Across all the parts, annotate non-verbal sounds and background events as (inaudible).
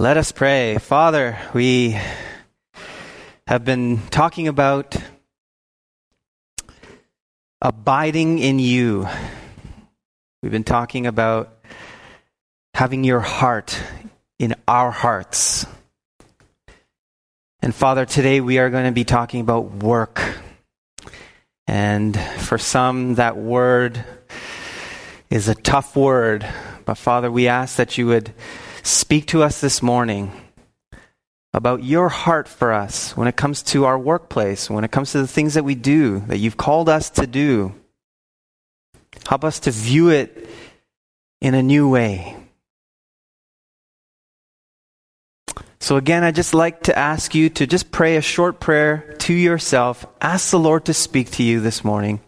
Let us pray. Father, we have been talking about abiding in you. We've been talking about having your heart in our hearts. And Father, today we are going to be talking about work. And for some, that word is a tough word. But Father, we ask that you would speak to us this morning about your heart for us when it comes to our workplace, when it comes to the things that we do, that you've called us to do. Help us to view it in a new way. So, again, I'd just like to ask you to just pray a short prayer to yourself. Ask the Lord to speak to you this morning.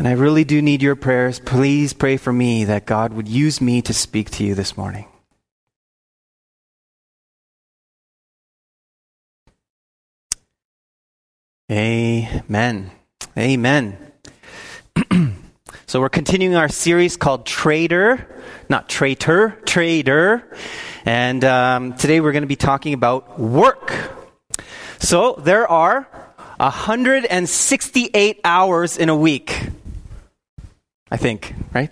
And I really do need your prayers. Please pray for me that God would use me to speak to you this morning. Amen. Amen. (clears throat) so we're continuing our series called Trader, not traitor, trader. And um, today we're going to be talking about work. So there are 168 hours in a week. I think, right?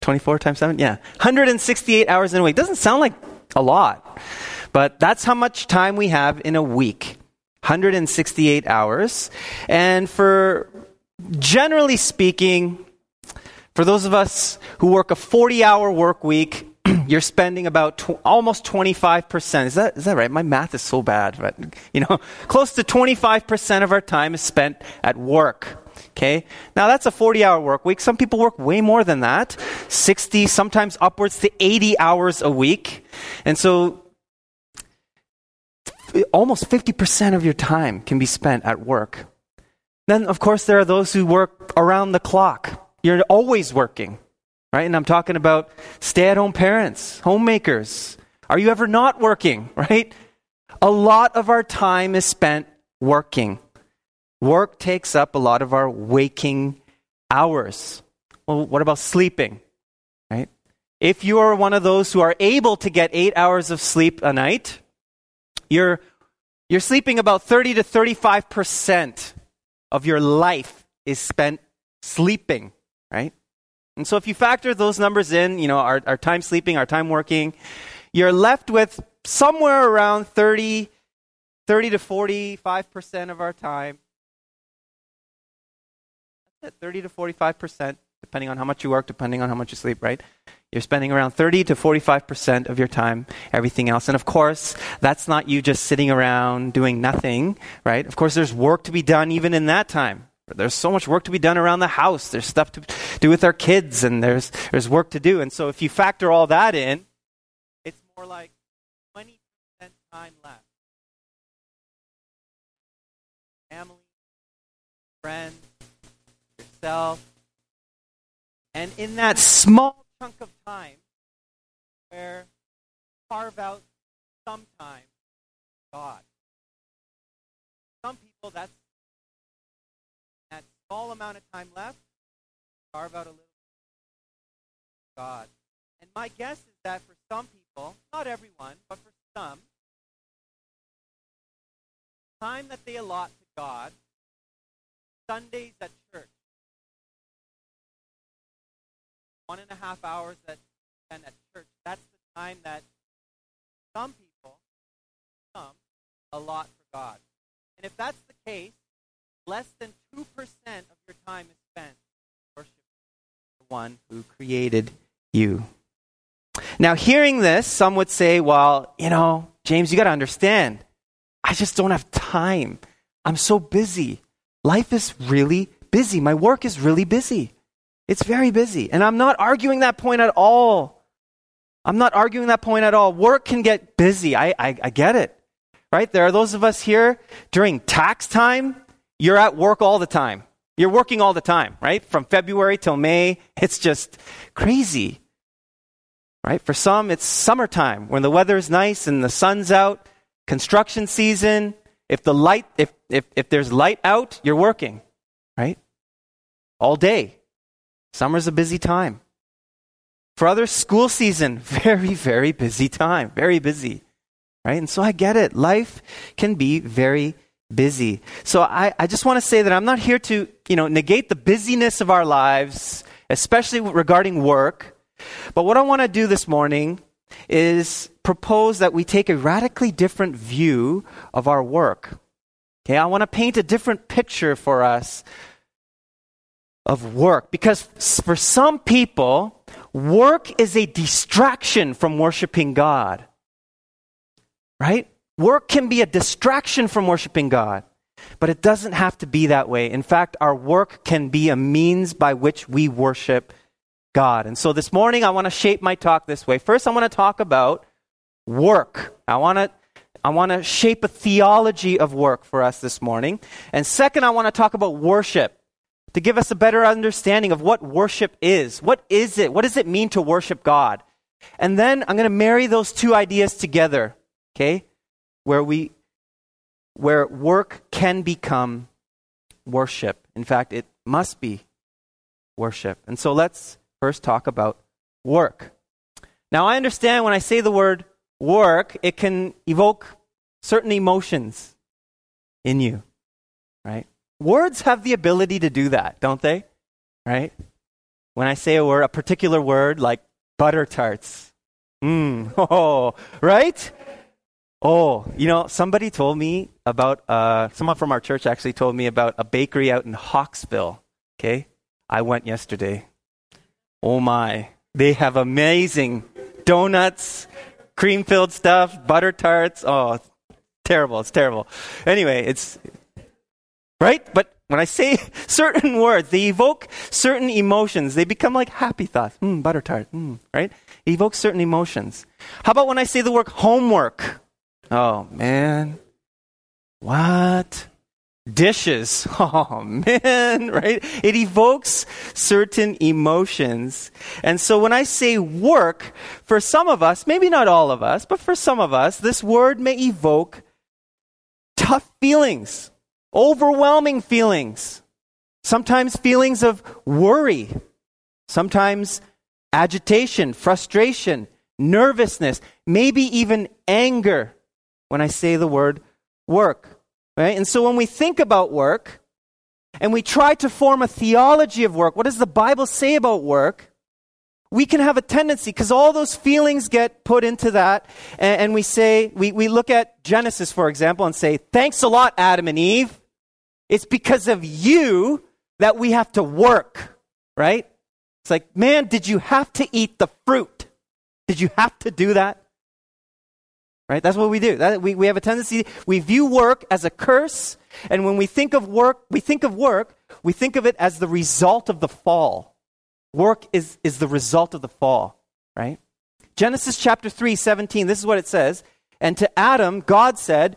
24 times 7? Yeah. 168 hours in a week. Doesn't sound like a lot, but that's how much time we have in a week. 168 hours. And for generally speaking, for those of us who work a 40 hour work week, (clears throat) you're spending about tw- almost 25%. Is that, is that right? My math is so bad, but you know, (laughs) close to 25% of our time is spent at work. Okay? Now that's a 40 hour work week. Some people work way more than that 60, sometimes upwards to 80 hours a week. And so almost 50% of your time can be spent at work. Then, of course, there are those who work around the clock. You're always working, right? And I'm talking about stay at home parents, homemakers. Are you ever not working, (laughs) right? A lot of our time is spent working. Work takes up a lot of our waking hours. Well, what about sleeping? Right? If you are one of those who are able to get eight hours of sleep a night, you're, you're sleeping about 30 to 35% of your life is spent sleeping, right? And so if you factor those numbers in, you know, our, our time sleeping, our time working, you're left with somewhere around 30, 30 to 45% of our time 30 to 45%, depending on how much you work, depending on how much you sleep, right? You're spending around 30 to 45% of your time, everything else. And of course, that's not you just sitting around doing nothing, right? Of course, there's work to be done even in that time. There's so much work to be done around the house. There's stuff to do with our kids, and there's, there's work to do. And so if you factor all that in, it's more like 20% time left. Family, friends, And in that small chunk of time where carve out some time God. Some people that's that small amount of time left, carve out a little God. And my guess is that for some people, not everyone, but for some, time that they allot to God, Sundays at church, one and a half hours that spend at church, that's the time that some people, come a lot for God. And if that's the case, less than 2% of your time is spent worshiping the one who created you. Now, hearing this, some would say, well, you know, James, you got to understand, I just don't have time. I'm so busy. Life is really busy. My work is really busy. It's very busy. And I'm not arguing that point at all. I'm not arguing that point at all. Work can get busy. I, I, I get it. Right? There are those of us here during tax time, you're at work all the time. You're working all the time, right? From February till May, it's just crazy. Right? For some, it's summertime when the weather is nice and the sun's out, construction season. If the light, if, if, if there's light out, you're working, right? all day. Summer's a busy time. For others, school season, (laughs) very, very busy time, very busy. Right? And so I get it. Life can be very busy. So I, I just want to say that I'm not here to, you know, negate the busyness of our lives, especially regarding work. But what I want to do this morning is propose that we take a radically different view of our work. Okay, I want to paint a different picture for us of work because for some people, work is a distraction from worshiping God. Right? Work can be a distraction from worshiping God, but it doesn't have to be that way. In fact, our work can be a means by which we worship God. And so this morning, I want to shape my talk this way. First, I want to talk about work. I want to I want to shape a theology of work for us this morning. And second, I want to talk about worship to give us a better understanding of what worship is. What is it? What does it mean to worship God? And then I'm going to marry those two ideas together, okay? Where we where work can become worship. In fact, it must be worship. And so let's first talk about work. Now, I understand when I say the word work, it can evoke certain emotions in you, right? Words have the ability to do that, don't they? Right? When I say a word, a particular word like butter tarts, mmm, (laughs) oh, right? Oh, you know, somebody told me about, uh, someone from our church actually told me about a bakery out in Hawkesville. Okay? I went yesterday. Oh my. They have amazing donuts, cream filled stuff, butter tarts. Oh, terrible. It's terrible. Anyway, it's right? But when I say (laughs) certain words, they evoke certain emotions. They become like happy thoughts. Mm, butter tart. Mm, right? It evokes certain emotions. How about when I say the word homework? Oh, man. What? dishes. (laughs) Oh man, (laughs) right? It evokes certain emotions. And so when I say work, for some of us, maybe not all of us, but for some of us, this word may evoke tough feelings, overwhelming feelings, sometimes feelings of worry, sometimes agitation, frustration, nervousness, maybe even anger when I say the word work. Right? And so when we think about work and we try to form a theology of work, what does the Bible say about work? We can have a tendency, because all those feelings get put into that, and, and we say, we, we look at Genesis, for example, and say, Thanks a lot, Adam and Eve. It's because of you that we have to work, right? It's like, man, did you have to eat the fruit? Did you have to do that? Right? That's what we do. That, we, we have a tendency, we view work as a curse, and when we think of work, we think of work, we think of it as the result of the fall. Work is, is the result of the fall, right? Genesis chapter 3, 17, this is what it says. And to Adam, God said,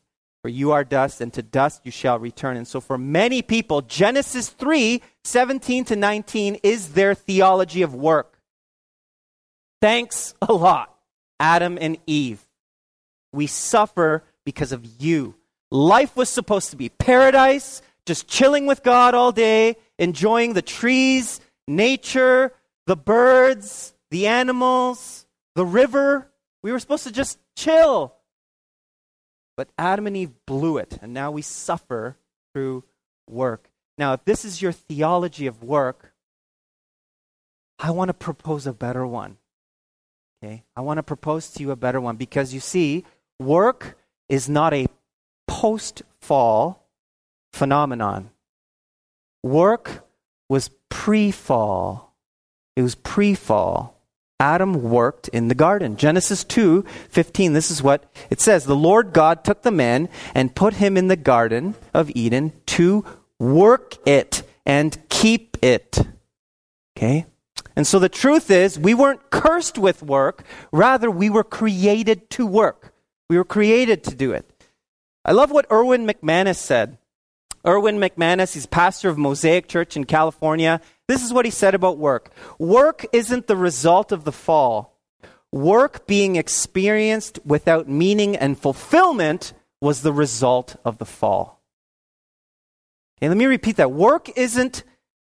for you are dust, and to dust you shall return. And so for many people, Genesis 3 17 to 19 is their theology of work. Thanks a lot, Adam and Eve. We suffer because of you. Life was supposed to be paradise just chilling with God all day, enjoying the trees, nature, the birds, the animals, the river. We were supposed to just chill. But Adam and Eve blew it, and now we suffer through work. Now, if this is your theology of work, I want to propose a better one. Okay? I want to propose to you a better one because you see, work is not a post fall phenomenon. Work was pre fall. It was pre fall. Adam worked in the garden. Genesis 2 15, this is what it says. The Lord God took the man and put him in the garden of Eden to work it and keep it. Okay? And so the truth is, we weren't cursed with work, rather, we were created to work. We were created to do it. I love what Erwin McManus said. Erwin McManus, he's pastor of Mosaic Church in California. This is what he said about work Work isn't the result of the fall. Work being experienced without meaning and fulfillment was the result of the fall. Okay, let me repeat that. Work isn't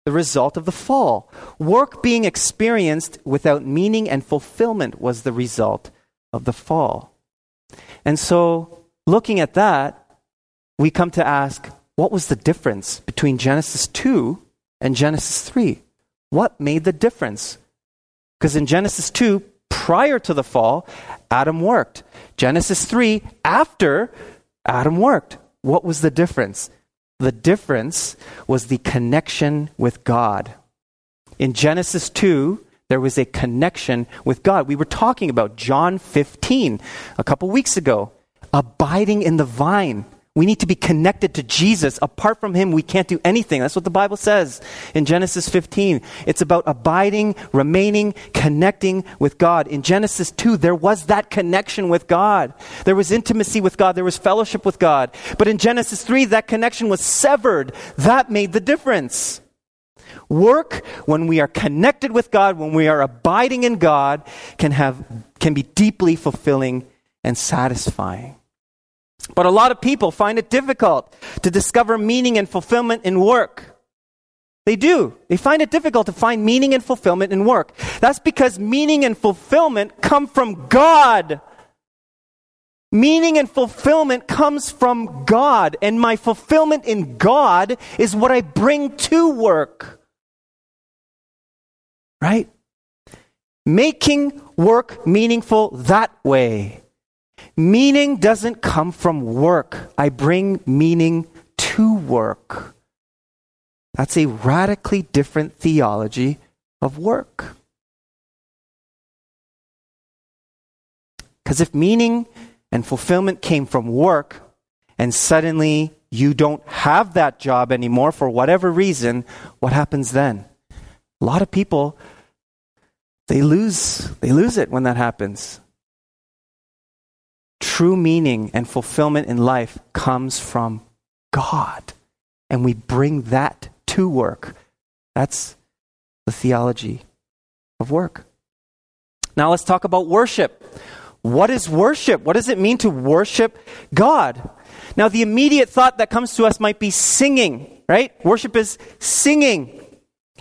the result of the fall. Work being experienced without meaning and fulfillment was the result of the fall. And so, looking at that, we come to ask what was the difference between Genesis 2 and Genesis 3? What made the difference? Because in Genesis 2, prior to the fall, Adam worked. Genesis 3, after Adam worked. What was the difference? The difference was the connection with God. In Genesis 2, there was a connection with God. We were talking about John 15 a couple weeks ago, abiding in the vine. We need to be connected to Jesus. Apart from him, we can't do anything. That's what the Bible says in Genesis 15. It's about abiding, remaining, connecting with God. In Genesis 2, there was that connection with God. There was intimacy with God. There was fellowship with God. But in Genesis 3, that connection was severed. That made the difference. Work, when we are connected with God, when we are abiding in God, can have, can be deeply fulfilling and satisfying. But a lot of people find it difficult to discover meaning and fulfillment in work. They do. They find it difficult to find meaning and fulfillment in work. That's because meaning and fulfillment come from God. Meaning and fulfillment comes from God, and my fulfillment in God is what I bring to work. Right? Making work meaningful that way Meaning doesn't come from work. I bring meaning to work. That's a radically different theology of work. Because if meaning and fulfillment came from work, and suddenly you don't have that job anymore for whatever reason, what happens then? A lot of people they lose they lose it when that happens true meaning and fulfillment in life comes from God. And we bring that to work. That's the theology of work. Now let's talk about worship. What is worship? What does it mean to worship God? Now, the immediate thought that comes to us might be singing, right? Worship is singing.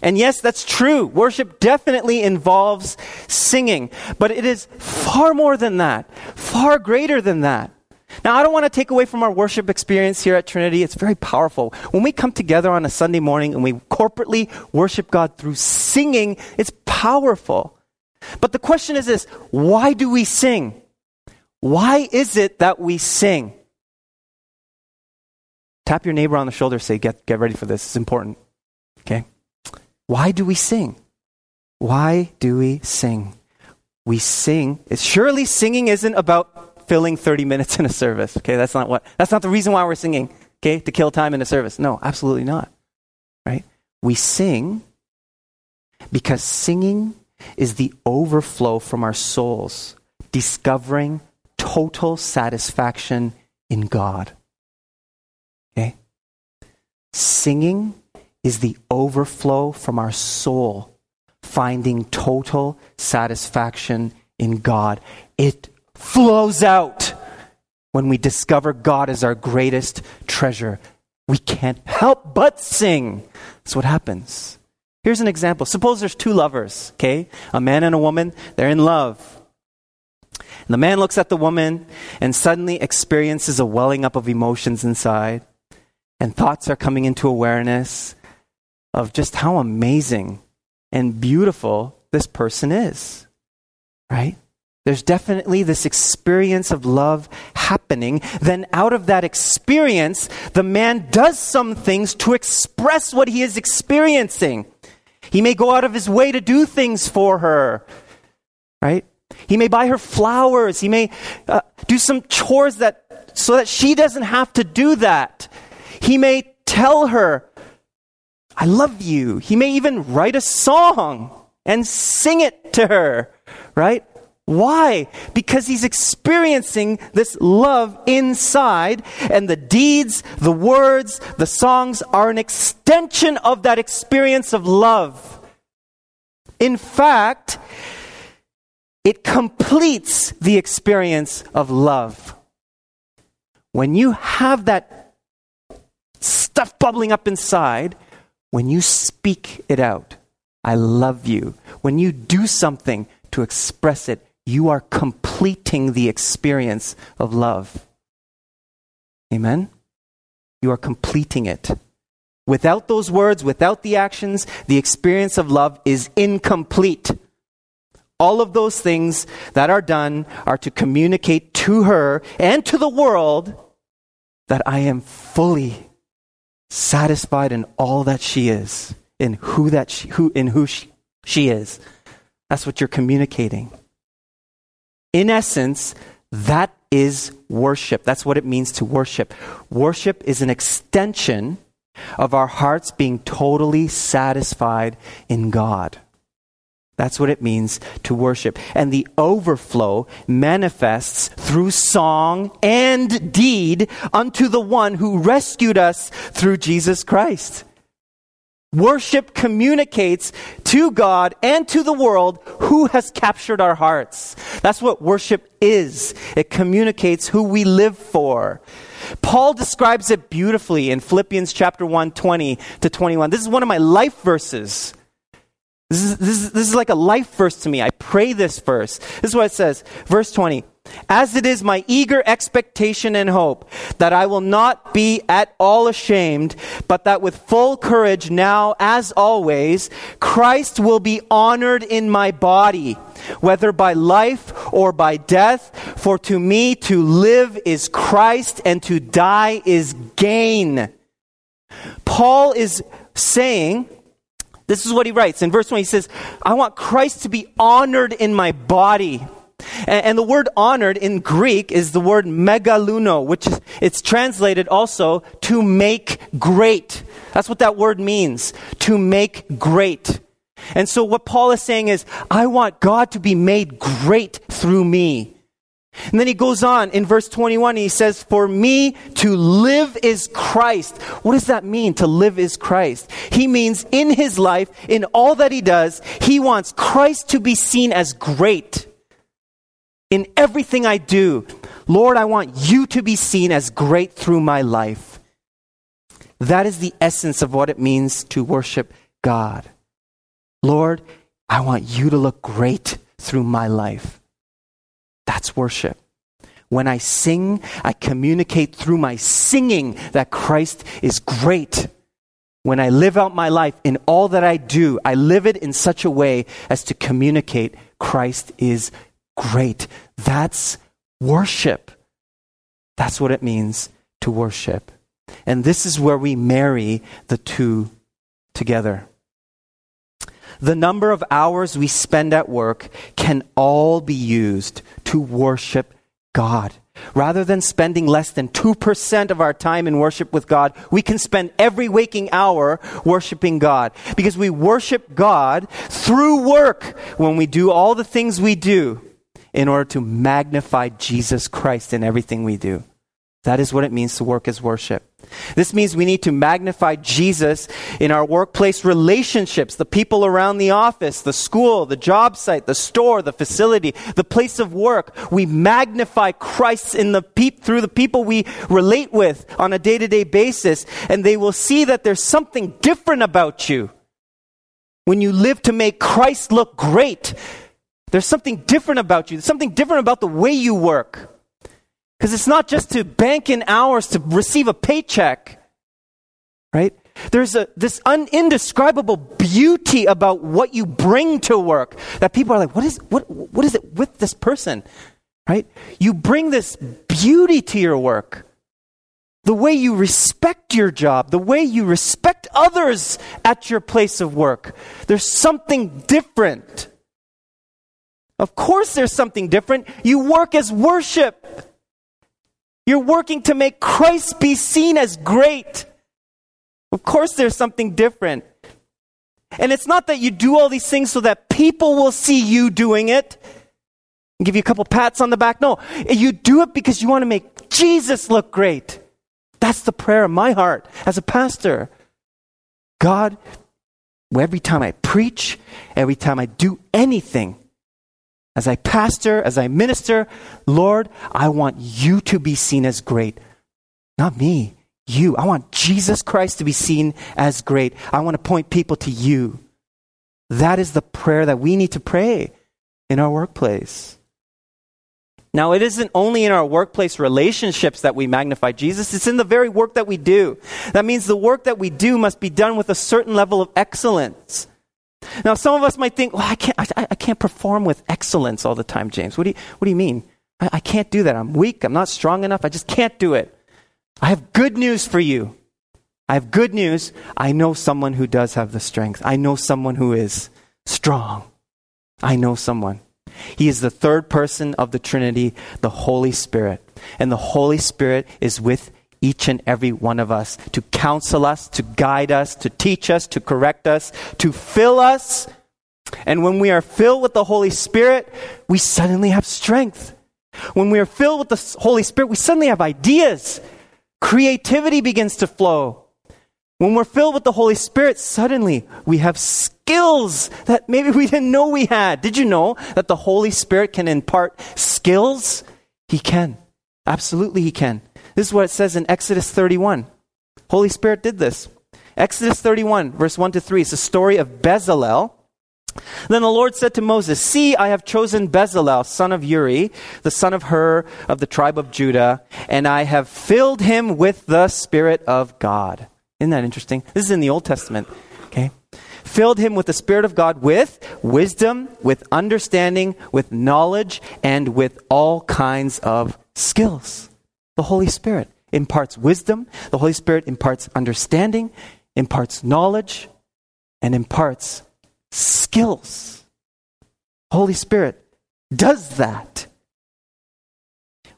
And yes, that's true. Worship definitely involves singing, but it is far more than that, far greater than that. Now, I don't want to take away from our worship experience here at Trinity. It's very powerful. When we come together on a Sunday morning and we corporately worship God through singing, it's powerful. But the question is this why do we sing? Why is it that we sing? Tap your neighbor on the shoulder, say, Get, get ready for this. It's important. Okay? Why do we sing? Why do we sing? We sing. Surely singing isn't about filling 30 minutes in a service. Okay, that's not what that's not the reason why we're singing, okay? To kill time in a service. No, absolutely not. Right? We sing because singing is the overflow from our souls discovering total satisfaction in God. Okay? Singing is the overflow from our soul, finding total satisfaction in God. It flows out when we discover God as our greatest treasure. We can't help but sing. That's what happens. Here's an example. Suppose there's two lovers, okay? A man and a woman, they're in love. And the man looks at the woman and suddenly experiences a welling up of emotions inside, and thoughts are coming into awareness, of just how amazing and beautiful this person is. Right? There's definitely this experience of love happening. Then, out of that experience, the man does some things to express what he is experiencing. He may go out of his way to do things for her, right? He may buy her flowers. He may uh, do some chores that so that she doesn't have to do that. He may tell her I love you. He may even write a song and sing it to her, right? Why? Because he's experiencing this love inside, and the deeds, the words, the songs are an extension of that experience of love. In fact, it completes the experience of love. When you have that stuff bubbling up inside, when you speak it out, I love you. When you do something to express it, you are completing the experience of love. Amen? You are completing it. Without those words, without the actions, the experience of love is incomplete. All of those things that are done are to communicate to her and to the world that I am fully satisfied in all that she is, in who that she, who in who she, she is. That's what you're communicating. In essence, that is worship. That's what it means to worship. Worship is an extension of our hearts being totally satisfied in God. That's what it means to worship. And the overflow manifests through song and deed unto the one who rescued us through Jesus Christ. Worship communicates to God and to the world who has captured our hearts. That's what worship is. It communicates who we live for. Paul describes it beautifully in Philippians chapter 1, 20 to 21. This is one of my life verses. This is, this, is, this is like a life verse to me. I pray this verse. This is what it says. Verse 20. As it is my eager expectation and hope that I will not be at all ashamed, but that with full courage now, as always, Christ will be honored in my body, whether by life or by death. For to me to live is Christ and to die is gain. Paul is saying, this is what he writes in verse 1, He says, I want Christ to be honored in my body. And, and, the word honored in Greek is the word megaluno, which is, it's translated also to make great. That's what that word means, to make great. And so what Paul is saying is, I want God to be made great through me. And then he goes on in verse 21, he says, For me to live is Christ. What does that mean, to live is Christ? He means in his life, in all that he does, he wants Christ to be seen as great. In everything I do, Lord, I want you to be seen as great through my life. That is the essence of what it means to worship God. Lord, I want you to look great through my life. That's worship. When I sing, I communicate through my singing that Christ is great. When I live out my life in all that I do, I live it in such a way as to communicate Christ is great. That's worship. That's what it means to worship. And this is where we marry the two together. The number of hours we spend at work can all be used to worship God. Rather than spending less than 2% of our time in worship with God, we can spend every waking hour worshiping God. Because we worship God through work when we do all the things we do in order to magnify Jesus Christ in everything we do. That is what it means to work as worship. This means we need to magnify Jesus in our workplace relationships, the people around the office, the school, the job site, the store, the facility, the place of work. We magnify Christ in the peop- through the people we relate with on a day-to-day basis, and they will see that there's something different about you. When you live to make Christ look great, there's something different about you. There's something different about the way you work. Because it's not just to bank in hours to receive a paycheck, right? There's a, this un, indescribable beauty about what you bring to work that people are like, what is, what, what is it with this person? Right? You bring this beauty to your work. The way you respect your job, the way you respect others at your place of work. There's something different. Of course, there's something different. You work as worship. You're working to make Christ be seen as great. Of course, there's something different. And it's not that you do all these things so that people will see you doing it and give you a couple pats on the back. No, you do it because you want to make Jesus look great. That's the prayer of my heart as a pastor. God, every time I preach, every time I do anything, as I pastor, as I minister, Lord, I want you to be seen as great. Not me, you. I want Jesus Christ to be seen as great. I want to point people to you. That is the prayer that we need to pray in our workplace. Now, it isn't only in our workplace relationships that we magnify Jesus, it's in the very work that we do. That means the work that we do must be done with a certain level of excellence. Now, some of us might think, well, I can't, I, I can't perform with excellence all the time, James. What do you, what do you mean? I, I can't do that. I'm weak. I'm not strong enough. I just can't do it. I have good news for you. I have good news. I know someone who does have the strength. I know someone who is strong. I know someone. He is the third person of the Trinity, the Holy Spirit. And the Holy Spirit is with each and every one of us to counsel us, to guide us, to teach us, to correct us, to fill us. And when we are filled with the Holy Spirit, we suddenly have strength. When we are filled with the Holy Spirit, we suddenly have ideas. Creativity begins to flow. When we're filled with the Holy Spirit, suddenly we have skills that maybe we didn't know we had. Did you know that the Holy Spirit can impart skills? He can. Absolutely, He can. This is what it says in Exodus 31. Holy Spirit did this. Exodus 31, verse 1 to 3. It's a story of Bezalel. Then the Lord said to Moses, See, I have chosen Bezalel, son of Uri, the son of Hur of the tribe of Judah, and I have filled him with the Spirit of God isn't that interesting? This is in the Old Testament. Okay? Filled him with the Spirit of God with wisdom, with understanding, with knowledge, and with all kinds of skills. The Holy Spirit imparts wisdom, the Holy Spirit imparts understanding, imparts knowledge, and imparts skills. Holy Spirit does that.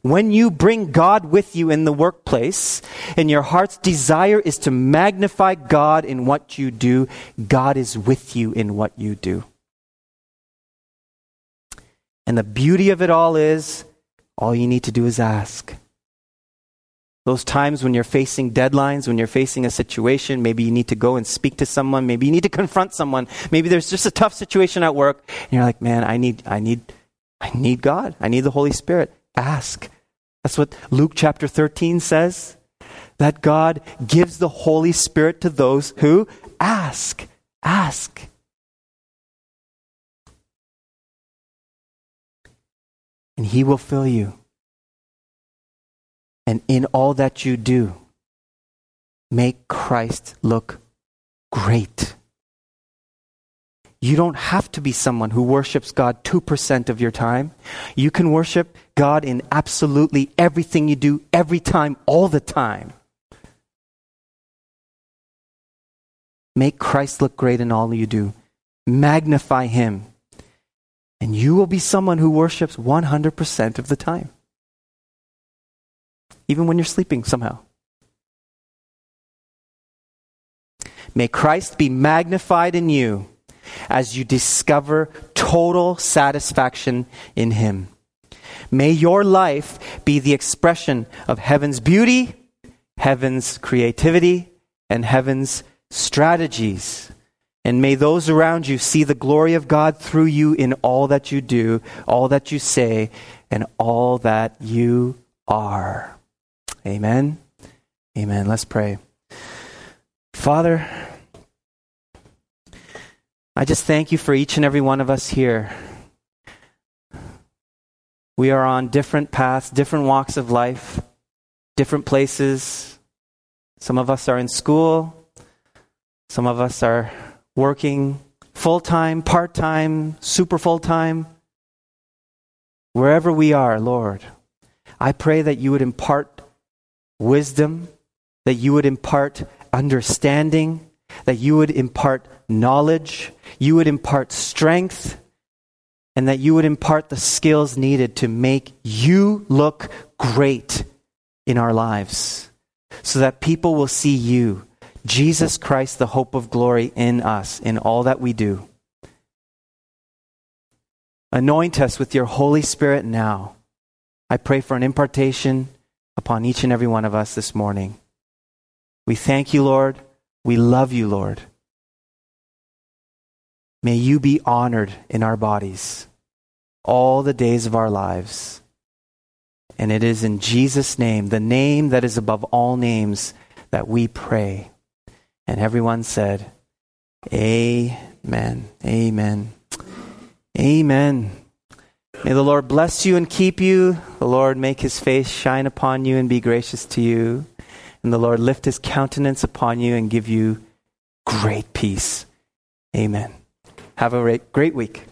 When you bring God with you in the workplace and your heart's desire is to magnify God in what you do, God is with you in what you do. And the beauty of it all is all you need to do is ask. Those times when you're facing deadlines, when you're facing a situation, maybe you need to go and speak to someone, maybe you need to (laughs) confront someone, maybe there's just a tough situation at work, and you're like, man, I need, I need, I need God. I need the Holy Spirit. Ask. That's what Luke chapter 13 says. That God gives the Holy Spirit to those who ask. Ask. And He will fill you. And in all that you do, make Christ look great. You don't have to be someone who worships God 2% of your time. You can worship God in absolutely everything you do, every time, all the time. Make Christ look great in all you do. Magnify Him. And you will be someone who worships 100% of the time. Even when you're sleeping somehow. May Christ be magnified in you as you discover total satisfaction in Him. May your life be the expression of heaven's beauty, heaven's creativity, and heaven's strategies. And may those around you see the glory of God through you in all that you do, all that you say, and all that you are. Amen. Amen. Let's pray. Father, I just thank you for each and every one of us here. We are on different paths, different walks of life, different places. Some of us are in school, some of us are working full time, part time, super full time. Wherever we are, Lord, I pray that you would impart wisdom, that you would impart understanding, that you would impart knowledge, you would impart strength, and that you would impart the skills needed to make you look great in our lives so that people will see you Jesus Christ, the hope of glory in us, in all that we do. Anoint us with your Holy Spirit now. I pray for an impartation upon each and every one of us this morning. We thank you, Lord. We love you, Lord. May you be honored in our bodies all the days of our lives. And it is in Jesus' name, the name that is above all names, that we pray. And everyone said, Amen. Amen. Amen. May the Lord bless you and keep you. The Lord make his face shine upon you and be gracious to you. And the Lord lift his countenance upon you and give you great peace. Amen. Have a great week.